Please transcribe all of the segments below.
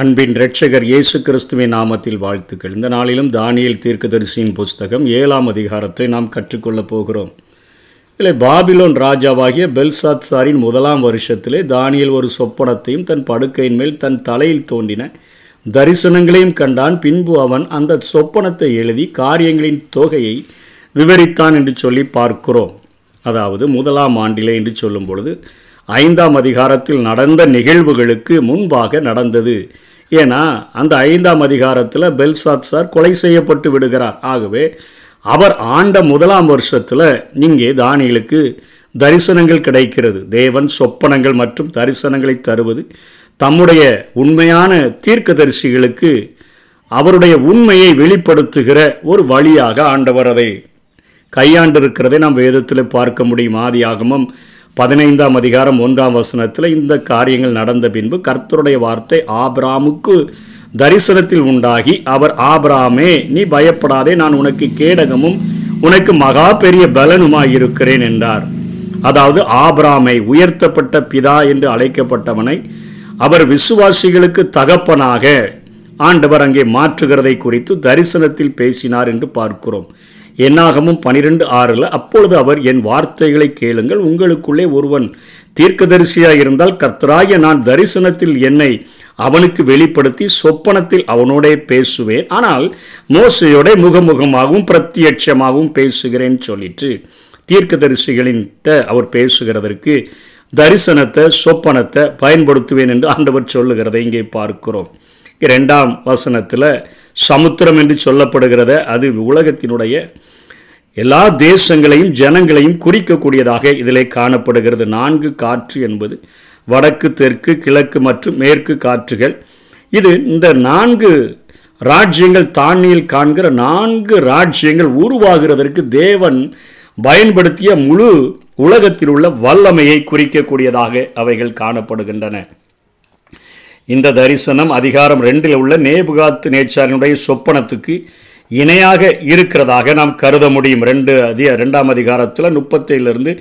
அன்பின் இரட்சகர் இயேசு கிறிஸ்துவின் நாமத்தில் வாழ்த்துக்கள். இந்த நாளிலும் தானியல் தீர்க்கதரிசியின் புஸ்தகம் ஏழாம் அதிகாரத்தை நாம் கற்றுக்கொள்ளப் போகிறோம். இல்லை பாபிலோன் ராஜாவாகிய பெல்சாத்சாரின் முதலாம் வருஷத்திலே தானியல் ஒரு சொப்பனத்தையும் தன் படுக்கையின் மேல் தன் தலையில் தோன்றின தரிசனங்களையும் கண்டான். பின்பு அவன் அந்த சொப்பனத்தை எழுதி காரியங்களின் தொகையை விவரித்தான் என்று சொல்லி பார்க்கிறோம். அதாவது முதலாம் ஆண்டிலே என்று சொல்லும் பொழுது ஐந்தாம் அதிகாரத்தில் நடந்த நிகழ்வுகளுக்கு முன்பாக நடந்தது. ஏன்னா அந்த ஐந்தாம் அதிகாரத்தில் பெல்சாத் சார் கொலை செய்யப்பட்டு விடுகிறார். ஆகவே அவர் ஆண்ட முதலாம் வருஷத்தில் இங்கே தானியலுக்கு தரிசனங்கள் கிடைக்கிறது. தேவன் சொப்பனங்கள் மற்றும் தரிசனங்களை தருவது தம்முடைய உண்மையான தீர்க்கதரிசிகளுக்கு அவருடைய உண்மையை வெளிப்படுத்துகிற ஒரு வழியாக ஆண்டவர் அதை கையாண்டிருக்கிறதை நாம் வேதத்தில் பார்க்க முடியும். ஆதி ஆகமம் பதினைந்தாம் அதிகாரம் ஒன்றாம் வசனத்தில் இந்த காரியங்கள் நடந்த பின்பு கர்த்தருடைய வார்த்தை ஆபிராமுக்கு தரிசனத்தில் உண்டாகி அவர் ஆபிராமே நீ பயப்படாதே நான் உனக்கு கேடகமும் உனக்கு மகா பெரிய பலனுமாய் இருக்கிறேன் என்றார். அதாவது ஆபிராமை உயர்த்தப்பட்ட பிதா என்று அழைக்கப்பட்டவனை அவர் விசுவாசிகளுக்கு தகப்பனாக ஆண்டவர் அங்கே மாற்றுகிறதை குறித்து தரிசனத்தில் பேசினார் என்று பார்க்கிறோம். என்னாகமும் பனிரெண்டு ஆறில் அப்பொழுது அவர் என் வார்த்தைகளை கேளுங்கள் உங்களுக்குள்ளே ஒருவன் தீர்க்கதரிசியாக இருந்தால் கர்த்தராய நான் தரிசனத்தில் என்னை அவனுக்கு வெளிப்படுத்தி சொப்பனத்தில் அவனோடே பேசுவேன். ஆனால் மோசையோட முகமுகமாகவும் பிரத்யட்சமாகவும் பேசுகிறேன் சொல்லிட்டு தீர்க்கதரிசிகளின்ட்ட அவர் பேசுகிறதற்கு தரிசனத்தை சொப்பனத்தை பயன்படுத்துவேன் என்று ஆண்டவர் சொல்லுகிறதை இங்கே பார்க்கிறோம். இரண்டாம் வசனத்தில் சமுத்திரம் என்று சொல்லப்படுகிறத அது உலகத்தினுடைய எல்லா தேசங்களையும் ஜனங்களையும் குறிக்கக்கூடியதாக இதிலே காணப்படுகிறது. நான்கு காற்று என்பது வடக்கு தெற்கு கிழக்கு மற்றும் மேற்கு காற்றுகள். இது இந்த நான்கு ராஜ்யங்கள் தானியில் காண்கிற நான்கு ராஜ்யங்கள் உருவாகிறதற்கு தேவன் பயன்படுத்திய முழு உலகத்தில் உள்ள வல்லமையை குறிக்கக்கூடியதாக அவைகள் காணப்படுகின்றன. இந்த தரிசனம் அதிகாரம் ரெண்டில் உள்ள நேபுகாத்து நேச்சாரினுடைய சொப்பனத்துக்கு இணையாக இருக்கிறதாக நாம் கருத முடியும். ரெண்டு அதிக ரெண்டாம் அதிகாரத்தில் முப்பத்தேழுலேருந்து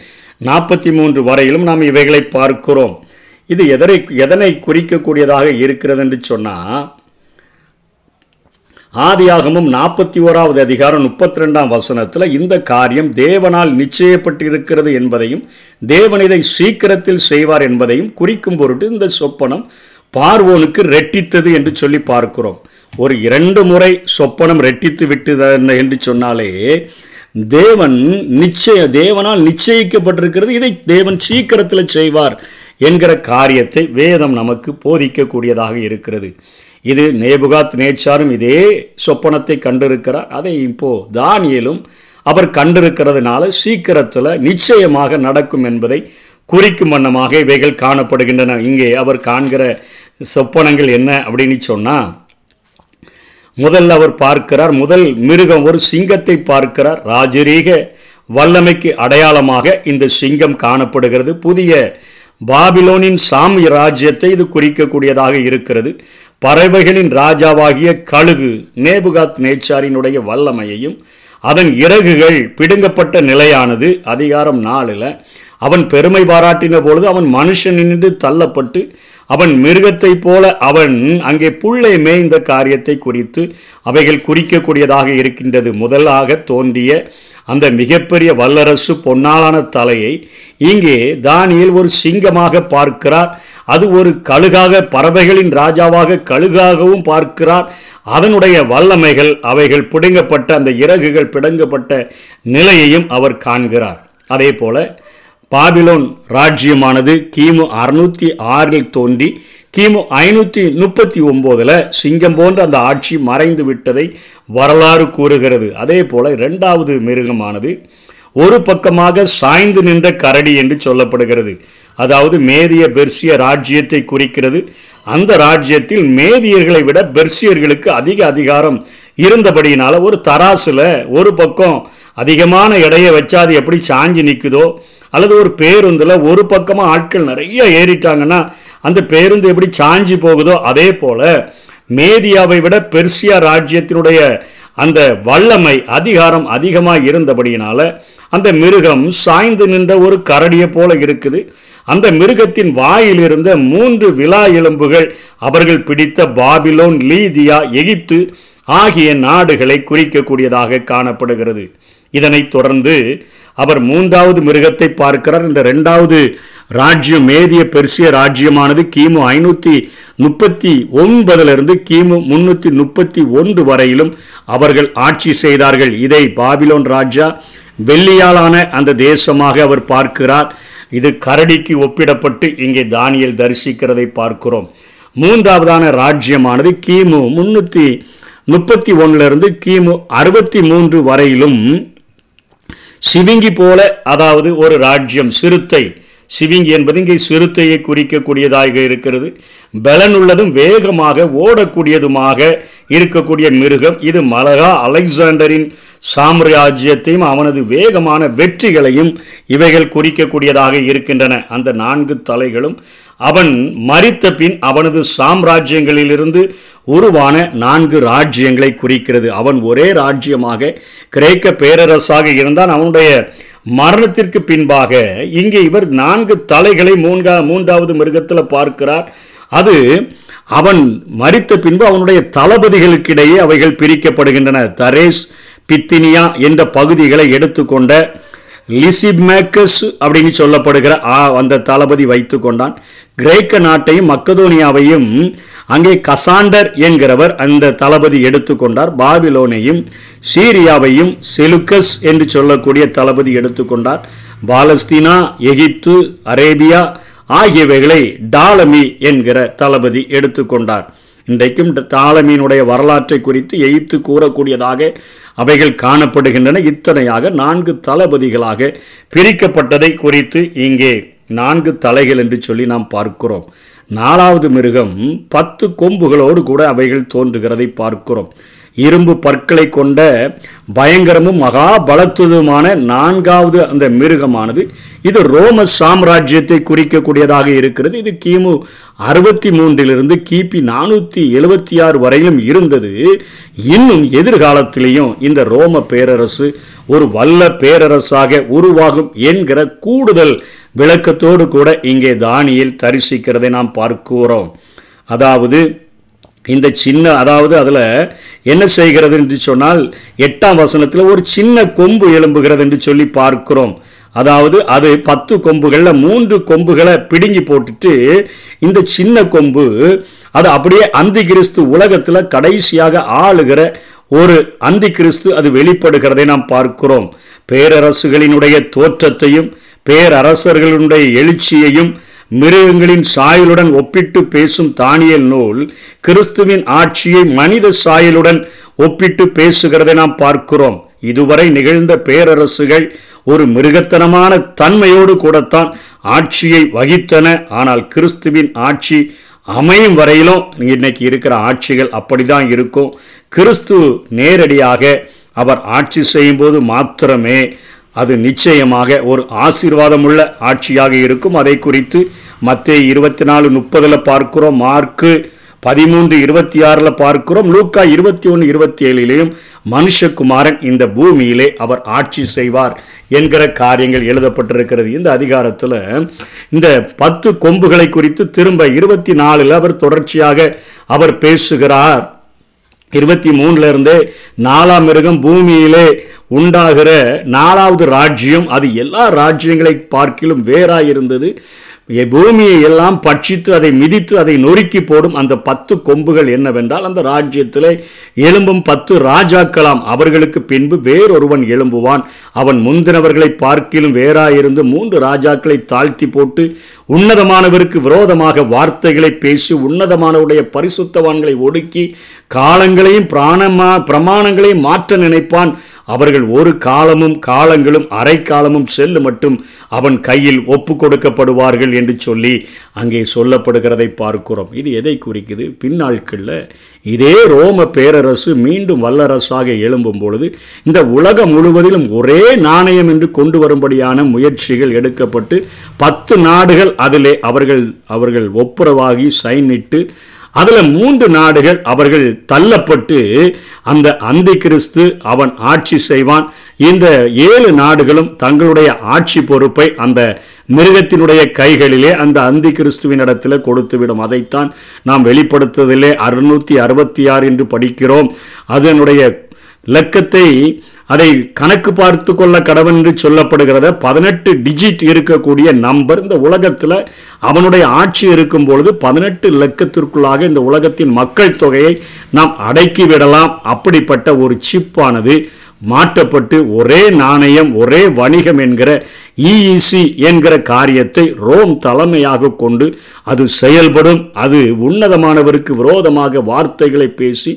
நாற்பத்தி மூன்று வரையிலும் நாம் இவைகளை பார்க்கிறோம். இது எதனை எதனை குறிக்கக்கூடியதாக இருக்கிறது என்று சொன்னால் ஆதியாகமும் நாற்பத்தி ஓராவது அதிகாரம் முப்பத்தி ரெண்டாம் வசனத்தில் இந்த காரியம் தேவனால் நிச்சயப்பட்டிருக்கிறது என்பதையும் தேவன் இதை சீக்கிரத்தில் செய்வார் என்பதையும் குறிக்கும் பொருட்டு இந்த சொப்பனம் பார்வோனுக்கு ரெட்டித்தது என்று சொல்லி பார்க்கிறோம். ஒரு இரண்டு முறை சொப்பனம் ரெட்டித்து விட்டது என்று சொன்னாலே தேவன் நிச்சய தேவனால் நிச்சயிக்கப்பட்டிருக்கிறது இதை தேவன் சீக்கிரத்தில் செய்வார் என்கிற காரியத்தை வேதம் நமக்கு போதிக்கக்கூடியதாக இருக்கிறது. இது நேபுகாத் நேச்சாரும் இதே சொப்பனத்தை கண்டிருக்கிறார். அதை இப்போ தானியலும் அவர் கண்டிருக்கிறதுனால சீக்கிரத்தில் நிச்சயமாக நடக்கும் என்பதை குறிக்கும் வண்ணமாக இவைகள் காணப்படுகின்றன. இங்கே அவர் காண்கிற சொப்பனங்கள் என்ன அப்படின்னு சொன்னால் முதல்ல அவர் பார்க்கிறார் முதல் மிருகம் ஒரு சிங்கத்தை பார்க்கிறார். ராஜரீக வல்லமைக்கு அடையாளமாக இந்த சிங்கம் காணப்படுகிறது. புதிய பாபிலோனின் சாமி ராஜ்யத்தை இது குறிக்கக்கூடியதாக இருக்கிறது. பறவைகளின் ராஜாவாகிய கழுகு நேபுகாத் நேச்சாரினுடைய வல்லமையையும் அதன் இறகுகள் பிடுங்கப்பட்ட நிலையானது. அதிகாரம் நாளில் அவன் பெருமை பாராட்டின பொழுது அவன் மனுஷன் நின்று தள்ளப்பட்டு அவன் மிருகத்தைப் போல அவன் அங்கே புள்ளை மேய்ந்த காரியத்தை குறித்து அவைகள் குறிக்கக்கூடியதாக இருக்கின்றது. முதலாக தோன்றிய அந்த மிகப்பெரிய வல்லரசு பொன்னாளான தலையை இங்கே தானியில் ஒரு சிங்கமாக பார்க்கிறார். அது ஒரு கழுகாக பறவைகளின் ராஜாவாக கழுகாகவும் பார்க்கிறார். அதனுடைய வல்லமைகள் அவைகள் பிடுங்கப்பட்ட அந்த இறகுகள் பிடுங்கப்பட்ட நிலையையும் அவர் காண்கிறார். அதே போல பாபிலோன் ராஜ்யமானது கிமு அறுநூற்றி ஆறில் தோன்றி கிமு ஐநூற்றி முப்பத்தி ஒம்போதில் சிங்கம் போன்ற அந்த ஆட்சி மறைந்து விட்டதை வரலாறு கூறுகிறது. அதே போல் இரண்டாவது மிருகமானது ஒரு பக்கமாக சாய்ந்து நின்ற கரடி என்று சொல்லப்படுகிறது. அதாவது மேதிய பெர்சிய ராஜ்யத்தை குறிக்கிறது. அந்த ராஜ்யத்தில் மேதியர்களை விட பெர்சியர்களுக்கு அதிக அதிகாரம் இருந்தபடியினால ஒரு தராசில் ஒரு பக்கம் அதிகமான எடையை வச்சா அது எப்படி சாஞ்சி நிற்குதோ அல்லது ஒரு பேருந்தில் ஒரு பக்கமாக ஆட்கள் நிறைய ஏறிட்டாங்கன்னா அந்த பேருந்து எப்படி சாஞ்சி போகுதோ அதே போல் மேதியாவை விட பெர்சியா ராஜ்யத்தினுடைய அந்த வல்லமை அதிகாரம் அதிகமாக இருந்தபடியினால அந்த மிருகம் சாய்ந்து நின்ற ஒரு கரடியை போல இருக்குது. அந்த மிருகத்தின் வாயில் இருந்த மூன்று விழா எலும்புகள் அவர்கள் பிடித்த பாபிலோன் லீதியா எகிப்து ஆகிய நாடுகளை குறிக்கக்கூடியதாக காணப்படுகிறது. இதனைத் தொடர்ந்து அவர் மூன்றாவது மிருகத்தை பார்க்கிறார். இந்த ரெண்டாவது ராஜ்யம் மேதிய பெர்சிய ராஜ்யமானது கிமு ஐநூற்றி முப்பத்தி ஒன்பதிலிருந்து கிமு முன்னூற்றி முப்பத்தி ஒன்று வரையிலும் அவர்கள் ஆட்சி செய்தார்கள். இதை பாபிலோன் ராஜா வெள்ளியாலான அந்த தேசமாக அவர் பார்க்கிறார். இது கரடிக்கு ஒப்பிடப்பட்டு இங்கே தானியல் தரிசிக்கிறதை பார்க்கிறோம். மூன்றாவதான ராஜ்யமானது கிமு முன்னூற்றி முப்பத்தி ஒன்றிலிருந்து கிமு அறுபத்தி மூன்று வரையிலும் சிவிங்கி போல அதாவது ஒரு ராஜ்யம் சிறுத்தை. சிவிங்கி என்பது இங்கே சிறுத்தையை குறிக்கக்கூடியதாக இருக்கிறது. பலனுள்ளதும் வேகமாக ஓடக்கூடியதுமாக இருக்கக்கூடிய மிருகம். இது மலகா அலெக்சாண்டரின் சாம்ராஜ்யத்தையும் அவனது வேகமான வெற்றிகளையும் இவைகள் குறிக்கக்கூடியதாக இருக்கின்றன. அந்த நான்கு தலைகளும் அவன் மறித்த பின் அவனது சாம்ராஜ்யங்களிலிருந்து உருவான நான்கு ராஜ்யங்களை குறிக்கிறது. அவன் ஒரே ராஜ்யமாக கிரேக்க பேரரசாக இருந்தான். அவனுடைய மரணத்திற்கு பின்பாக இங்கே இவர் நான்கு தலைகளை மூன்றா மூன்றாவது மிருகத்தில் பார்க்கிறார். அது அவன் மறித்த பின்பு அவனுடைய தளபதிகளுக்கிடையே அவைகள் பிரிக்கப்படுகின்றன. தரேஸ் பித்தினியா என்ற பகுதிகளை எடுத்துக்கொண்ட லிசிமேக்கஸ் அப்படின்னு சொல்லப்படுகிற ஆ- அந்த தளபதி வைத்து கொண்டான். கிரேக்க நாட்டையும் மக்கதோனியாவையும் அங்கே கசாண்டர் என்கிறவர் அந்த தளபதி எடுத்துக்கொண்டார் பாபிலோனையும் சீரியாவையும் செலுக்கஸ் என்று சொல்லக்கூடிய தளபதி எடுத்துக்கொண்டார் பாலஸ்தீனா எகிப்து அரேபியா ஆகியவைகளை டாலமி என்கிற தளபதி எடுத்துக்கொண்டார் இன்றைக்கும் தாலமீனுடைய வரலாற்றை குறித்து எய்த்து கூறக்கூடியதாக அவைகள் காணப்படுகின்றன. இத்தனையாக நான்கு தளபதிகளாக பிரிக்கப்பட்டதை குறித்து இங்கே நான்கு தலைகள் என்று சொல்லி நாம் பார்க்கிறோம். நாலாவது மிருகம் பத்து கொம்புகளோடு கூட அவைகள் தோன்றுகிறதை பார்க்கிறோம். இரும்பு பற்களை கொண்ட பயங்கரமும் மகா பலத்துவமான நான்காவது அந்த மிருகமானது. இது ரோம சாம்ராஜ்யத்தை குறிக்கக்கூடியதாக இருக்கிறது. இது கிமு அறுபத்தி மூன்றிலிருந்து கிபி நானூற்றி எழுபத்தி ஆறு வரையிலும் இருந்தது. இன்னும் எதிர்காலத்திலையும் இந்த ரோம பேரரசு ஒரு வல்ல பேரரசாக உருவாகும் என்கிற கூடுதல் விளக்கத்தோடு கூட இங்கே தானியில் தரிசிக்கிறதை நாம் பார்க்கிறோம். அதாவது இந்த சின்ன அதாவது அதில் என்ன செய்கிறது என்று சொன்னால் எட்டாம் வசனத்தில் ஒரு சின்ன கொம்பு எழும்புகிறது என்று சொல்லி பார்க்கிறோம். அதாவது அது பத்து கொம்புகளில் மூன்று கொம்புகளை பிடுங்கி போட்டுட்டு இந்த சின்ன கொம்பு அது அப்படியே அந்தி கிறிஸ்து உலகத்தில் கடைசியாக ஆளுகிற ஒரு அந்தி கிறிஸ்து அது வெளிப்படுகிறதை நாம் பார்க்கிறோம். பேரரசுகளினுடைய தோற்றத்தையும் பேரரசர்களுடைய எழுச்சியையும் மிருகங்களின் சாயலுடன் ஒப்பிட்டு பேசும் தானியல் நூல் கிறிஸ்துவின் ஆட்சியை மனித சாயலுடன் ஒப்பிட்டு பேசுகிறதை நாம் பார்க்கிறோம். இதுவரை நிகழ்ந்த பேரரசுகள் ஒரு மிருகத்தனமான தன்மையோடு கூடத்தான் ஆட்சியை வகித்தன. ஆனால் கிறிஸ்துவின் ஆட்சி அமையும் வரையிலும் இன்னைக்கு இருக்கிற ஆட்சிகள் அப்படிதான் இருக்கும். கிறிஸ்து நேரடியாக அவர் ஆட்சி செய்யும்போது மாத்திரமே அது நிச்சயமாக ஒரு ஆசீர்வாதமுள்ள ஆட்சியாக இருக்கும். அதை குறித்து மத்திய இருபத்தி நாலு முப்பதில் பார்க்கிறோம். மார்க்கு பதிமூன்று இருபத்தி ஆறில் பார்க்கிறோம். லூக்கா இருபத்தி ஒன்று இருபத்தி ஏழிலேயும் மனுஷகுமாரன் இந்த பூமியிலே அவர் ஆட்சி செய்வார் என்கிற காரியங்கள் எழுதப்பட்டிருக்கிறது. இந்த அதிகாரத்தில் இந்த பத்து கொம்புகளை குறித்து திரும்ப இருபத்தி நாலில் அவர் தொடர்ச்சியாக அவர் பேசுகிறார். இருபத்தி மூணுல நாலாம் மிருகம் பூமியிலே உண்டாகிற நாலாவது ராஜ்யம் அது எல்லா ராஜ்யங்களை பார்க்கிலும் வேறாய் இருந்தது பூமியை எல்லாம் பட்சித்து அதை மிதித்து அதை நொறுக்கி போடும் அந்த பத்து கொம்புகள் என்னவென்றால் அந்த ராஜ்யத்திலே எழும்பும் பத்து ராஜாக்களாம். அவர்களுக்கு பின்பு வேறொருவன் எழும்புவான். அவன் முந்தினவர்களை பார்க்கிலும் வேறாயிருந்து மூன்று ராஜாக்களை தாழ்த்தி போட்டு உன்னதமானவருக்கு விரோதமாக வார்த்தைகளை பேசி உன்னதமானவருடைய பரிசுத்தவான்களை ஒடுக்கி காலங்களையும் பிராணமா பிரமாணங்களையும் மாற்ற நினைப்பான். அவர்கள் ஒரு காலமும் காலங்களும் அரை காலமும் செல்லு மட்டும் அவன் கையில் ஒப்பு கொடுக்கப்படுவார்கள் என்று சொல்லி அங்கே சொல்லப்படுகிறதை பார்க்கிறோம். இது எதை குறிக்குது? பின்னாட்களில் இதே ரோம பேரரசு மீண்டும் வல்லரசாக எழும்பும் பொழுது இந்த உலகம் முழுவதிலும் ஒரே நாணயம் என்று கொண்டு வரும்படியான முயற்சிகள் எடுக்கப்பட்டு பத்து நாடுகள் அதிலே அவர்கள் அவர்கள் ஒப்புரவாகி சைனிட்டு அதில் மூன்று நாடுகள் அவர்கள் தள்ளப்பட்டு அந்த அந்தி கிறிஸ்து அவன் ஆட்சி செய்வான். இந்த ஏழு நாடுகளும் தங்களுடைய ஆட்சி பொறுப்பை அந்த மிருகத்தினுடைய கைகளிலே அந்த அந்தி கிறிஸ்துவின் இடத்துல கொடுத்துவிடும். அதைத்தான் நாம் வெளிப்படுத்துவதிலே அறுநூற்றி அறுபத்தி ஆறு என்று படிக்கிறோம். அதனுடைய இலக்கத்தை அதை கணக்கு பார்த்து கொள்ள கடவன் என்று சொல்லப்படுகிறத பதினெட்டு டிஜிட் இருக்கக்கூடிய நம்பர். இந்த உலகத்தில் அவனுடைய ஆட்சி இருக்கும் பொழுது பதினெட்டு லக்கத்திற்குள்ளாக இந்த உலகத்தின் மக்கள் தொகையை நாம் அடக்கி விடலாம் அப்படிப்பட்ட ஒரு சிப்பானது மாற்றப்பட்டு ஒரே நாணயம் ஒரே வணிகம் என்கிற இஇசி என்கிற காரியத்தை ரோம் தலைமையாக கொண்டு அது செயல்படும். அது உன்னதமானவருக்கு விரோதமாக வார்த்தைகளை பேசி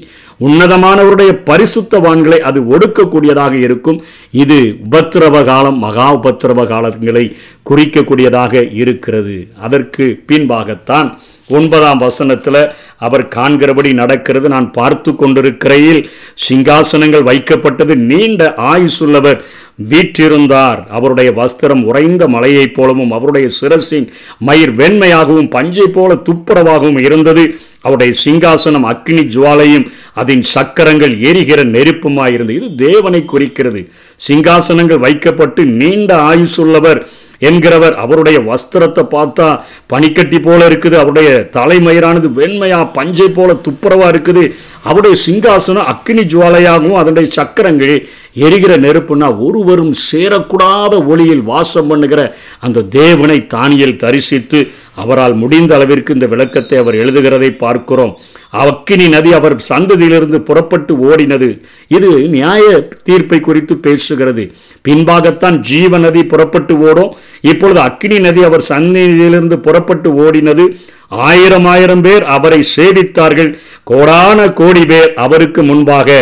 உன்னதமானவருடைய பரிசுத்தவான்களை அது ஒடுக்கக்கூடியதாக இருக்கும். இது உபத்திரவ காலம் மகா உபத்திரவ காலங்களை குறிக்கக்கூடியதாக இருக்கிறது. அதற்கு பின்பாகத்தான் ஒன்பதாம் வசனத்தில் அவர் காண்கிறபடி நடக்கிறது நான் பார்த்து கொண்டிருக்கிறையில் சிங்காசனங்கள் வைக்கப்பட்டது நீண்ட ஆயுசுள்ளவர் வீற்றிருந்தார். அவருடைய வஸ்திரம் உறைந்த மலையைப் போலவும் அவருடைய சிரசின் மயிர் வெண்மையாகவும் பஞ்சை போல துப்புரவாகவும் இருந்தது. அவருடைய சிங்காசனம் அக்னி ஜுவாலையும் அதன் சக்கரங்கள் எரிகிற நெருப்புமாயிருந்தது. இது தேவனை குறிக்கிறது. சிங்காசனங்கள் வைக்கப்பட்டு நீண்ட ஆயுசுள்ளவர் என்கிறவர் அவருடைய வஸ்திரத்தை பார்த்தா பனிக்கட்டி போல இருக்குது அவருடைய தலைமயிரானது வெண்மையா பஞ்சை போல துப்புரவா இருக்குது. அவருடைய சிங்காசனம் அக்னி ஜுவாலையாகவும் அதனுடைய சக்கரங்கள் எரிகிற நெருப்புனா ஒருவரும் சேரக்கூடாத ஒளியில் வாசம் பண்ணுகிற அந்த தேவனை தானியல் தரிசித்து அவரால் முடிந்த அளவிற்கு இந்த விளக்கத்தை அவர் எழுதுகிறதை பார்க்கிறோம். அக்கினி நதி அவர் சந்ததியிலிருந்து புறப்பட்டு ஓடினது. இது நியாய தீர்ப்பை குறித்து பேசுகிறது. பின்பாகத்தான் ஜீவ நதி புறப்பட்டு ஓடும். இப்பொழுது அக்கினி நதி அவர் சந்ததியிலிருந்து புறப்பட்டு ஓடினது. ஆயிரம் ஆயிரம் பேர் அவரை சேவித்தார்கள். கோடான கோடி பேர் அவருக்கு முன்பாக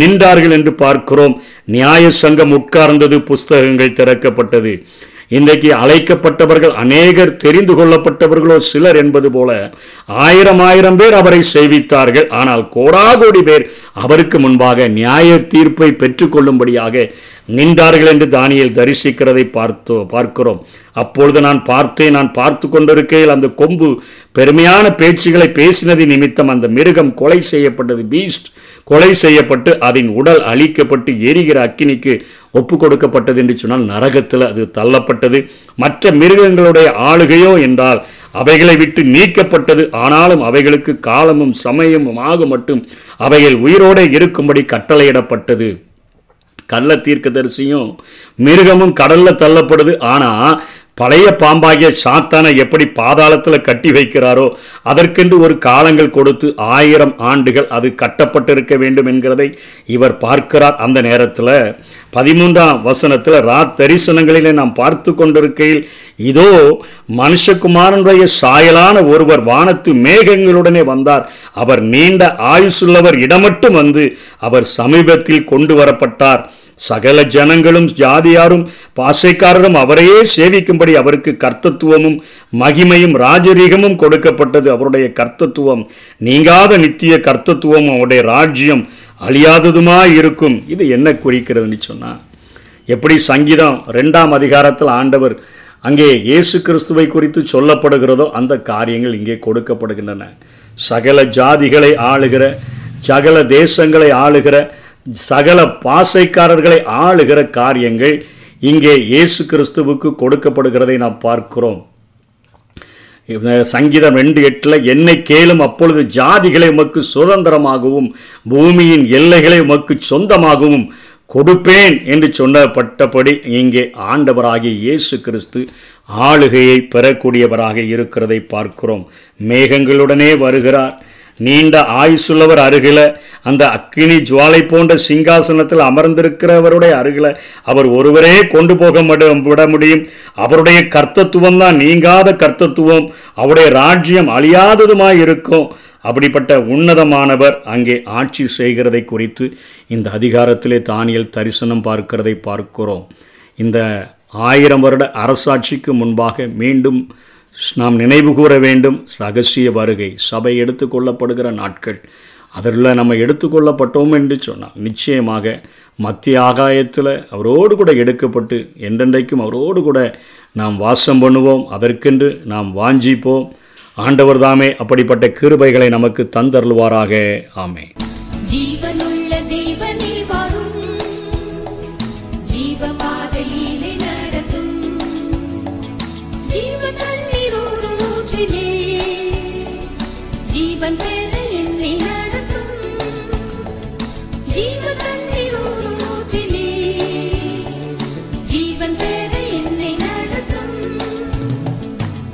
நின்றார்கள் என்று பார்க்கிறோம். நியாய சங்கம் உட்கார்ந்தது புஸ்தகங்கள் திறக்கப்பட்டது. இன்றைக்கு அழைக்கப்பட்டவர்கள் அநேகர் தெரிந்து கொள்ளப்பட்டவர்களோ சிலர் என்பது போல ஆயிரம் ஆயிரம் பேர் அவரை சேவித்தார்கள். ஆனால் கோடாகோடி பேர் அவருக்கு முன்பாக நியாய தீர்ப்பை பெற்றுக்கொள்ளும்படியாக நின்றார்கள் என்று தானியல் தரிசிக்கிறதை பார்த்தோ பார்க்கிறோம். அப்பொழுது நான் பார்த்தேன் நான் பார்த்து கொண்டிருக்கையில் அந்த கொம்பு பெருமையான பேச்சுகளை பேசினது நிமித்தம் அந்த மிருகம் கொலை செய்யப்பட்டது. பீஸ்ட் கொலை செய்யப்பட்டு அதன் உடல் அழிக்கப்பட்டு எரிகிற அக்கினிக்கு ஒப்பு கொடுக்கப்பட்டது என்று சொன்னால் நரகத்தில் அது தள்ளப்பட்டது. மற்ற மிருகங்களுடைய ஆளுகையோ என்றால் அவைகளை விட்டு நீக்கப்பட்டது. ஆனாலும் அவைகளுக்கு காலமும் சமயமும் ஆக மட்டும் அவைகள் உயிரோடு இருக்கும்படி கட்டளையிடப்பட்டது. கள்ள தீர்க்கதரிசியும் மிருகமும் கடல்ல தள்ளப்படுது. ஆனா பழைய பாம்பாகிய சாத்தானை எப்படி பாதாளத்தில் கட்டி வைக்கிறாரோ அதற்கென்று ஒரு காலங்கள் கொடுத்து ஆயிரம் ஆண்டுகள் அது கட்டப்பட்டிருக்க வேண்டும் என்கிறதை இவர் பார்க்கிறார். அந்த நேரத்தில் பதிமூன்றாம் வசனத்தில் ராத் தரிசனங்களிலே நாம் பார்த்து கொண்டிருக்கையில் இதோ மனுஷகுமாரனுடைய சாயலான ஒருவர் வானத்து மேகங்களுடனே வந்தார். அவர் நீண்ட ஆயுசுள்ளவர் இடமட்டும் வந்து அவர் சமீபத்தில் கொண்டு வரப்பட்டார். சகல ஜனங்களும் ஜாதியாரும் பாசைக்காரரும் அவரையே சேவிக்கும்படி அவருக்கு கர்த்தத்துவமும் மகிமையும் ராஜரீகமும் கொடுக்கப்பட்டது. அவருடைய கர்த்தத்துவம் நீங்காத நித்திய கர்த்தத்துவம் அவருடைய ராஜ்யம் அழியாததுமா இருக்கும். இது என்ன குறிக்கிறதுன்னு சொன்னா எப்படி சங்கீதம் ரெண்டாம் அதிகாரத்தில் ஆண்டவர் அங்கே இயேசு கிறிஸ்துவை குறித்து சொல்லப்படுகிறதோ அந்த காரியங்கள் இங்கே கொடுக்கப்படுகின்றன. சகல ஜாதிகளை ஆளுகிற சகல தேசங்களை ஆளுகிற சகல பாசைக்காரர்களை ஆளுகிற காரியங்கள் இங்கே இயேசு கிறிஸ்துவுக்கு கொடுக்கப்படுகிறதை நாம் பார்க்கிறோம். சங்கீதம் ரெண்டு எட்டில் என்னை கேளும் அப்பொழுது ஜாதிகளை உமக்கு சுதந்திரமாகவும் பூமியின் எல்லைகளை உமக்கு சொந்தமாகவும் கொடுப்பேன் என்று சொன்னப்பட்டபடி இங்கே ஆண்டவராகிய இயேசு கிறிஸ்து ஆளுகையை பெறக்கூடியவராக இருக்கிறதை பார்க்கிறோம். மேகங்களுடனே வருகிறார். நீண்ட ஆயுசுள்ளவர் அருகில அந்த அக்கினி ஜுவாலை போன்ற சிங்காசனத்தில் அமர்ந்திருக்கிறவருடைய அருகில அவர் ஒருவரே கொண்டு போக விட முடியும். அவருடைய கர்த்தத்துவம் தான் நீங்காத கர்த்தத்துவம். அவருடைய ராஜ்யம் அழியாததுமாய் இருக்கும். அப்படிப்பட்ட உன்னதமானவர் அங்கே ஆட்சி செய்கிறதை குறித்து இந்த அதிகாரத்திலே தானியல் தரிசனம் பார்க்கிறதை பார்க்கிறோம். இந்த ஆயிரம் வருட அரசாட்சிக்கு முன்பாக மீண்டும் நாம் நினைவு கூற வேண்டும். ரகசிய வருகை சபை எடுத்துக்கொள்ளப்படுகிற நாட்கள். அதில் நம்ம எடுத்துக்கொள்ளப்பட்டோம் என்று சொன்னால் நிச்சயமாக மத்திய ஆகாயத்தில் அவரோடு கூட எடுக்கப்பட்டு என்றென்றைக்கும் அவரோடு கூட நாம் வாசம் பண்ணுவோம். அதற்கென்று நாம் வாஞ்சிப்போம். ஆண்டவர் தாமே அப்படிப்பட்ட கிருபைகளை நமக்கு தந்தருள்வாராக. ஆமே